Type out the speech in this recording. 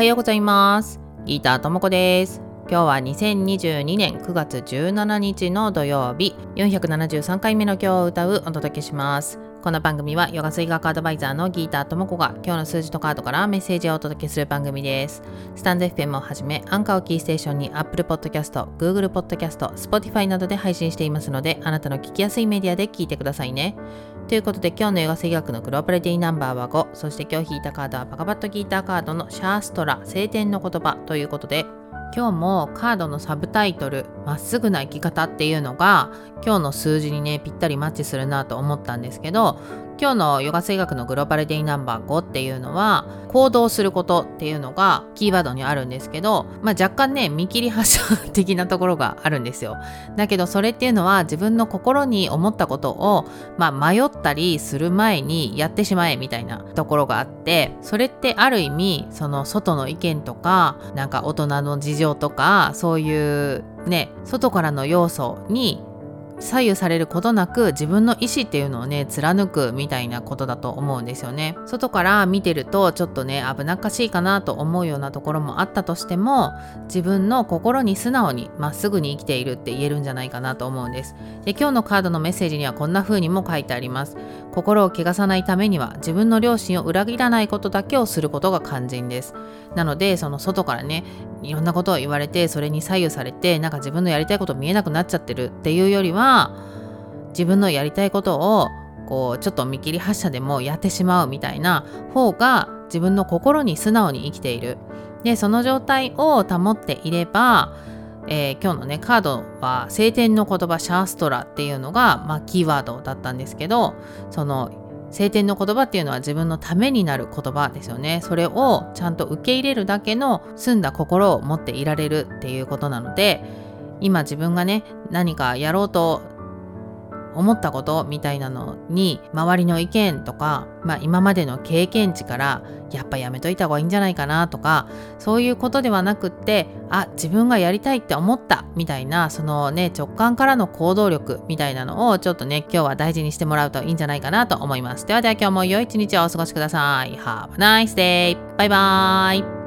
はようございますギーターともこです今日は2022年9月17日の土曜日473回目の今日を歌うお届けしますこの番組はヨガ水学アドバイザーのギーターともこが今日の数字とカードからメッセージをお届けする番組です。スタンド FM をはじめ、アンカーをキーステーションに Apple Podcast、Google Podcast、Spotify などで配信していますので、あなたの聞きやすいメディアで聞いてくださいね。ということで今日のヨガ水学のグローバルディナンバーは5、そして今日引いたカードはパカバットギーターカードのシャーストラ、晴天の言葉ということで、今日もカードのサブタイトル「まっすぐな生き方」っていうのが今日の数字にねぴったりマッチするなと思ったんですけど今日のヨガ水学のグローバルデイナンバー5っていうのは行動することっていうのがキーワードにあるんですけど、まあ、若干ね見切り発車的なところがあるんですよ。だけどそれっていうのは自分の心に思ったことを、まあ、迷ったりする前にやってしまえみたいなところがあってそれってある意味その外の意見とかなんか大人の事情情とかそういうね外からの要素に左右されることなく自分の意思っていうのをね貫くみたいなことだと思うんですよね。外から見てるとちょっとね危なっかしいかなと思うようなところもあったとしても自分の心に素直にまっすぐに生きているって言えるんじゃないかなと思うんです。で今日のカードのメッセージにはこんな風にも書いてあります。心を汚さないためには自分の良心を裏切らないことだけをすることが肝心です。なのでその外からねいろんなことを言われてそれに左右されてなんか自分のやりたいこと見えなくなっちゃってるっていうよりは自分のやりたいことをこうちょっと見切り発車でもやってしまうみたいな方が自分の心に素直に生きている。でその状態を保っていれば、えー、今日のねカードは晴天の言葉シャーストラっていうのが、まあ、キーワードだったんですけどその晴天の言葉っていうのは自分のためになる言葉ですよね。それをちゃんと受け入れるだけの澄んだ心を持っていられるっていうことなので今自分がね何かやろうと思ったことみたいなのに周りの意見とか、まあ、今までの経験値からやっぱやめといた方がいいんじゃないかなとかそういうことではなくってあ自分がやりたいって思ったみたいなそのね直感からの行動力みたいなのをちょっとね今日は大事にしてもらうといいんじゃないかなと思います。ではでは今日も良い一日をお過ごしください。Have a nice day! バイバーイ。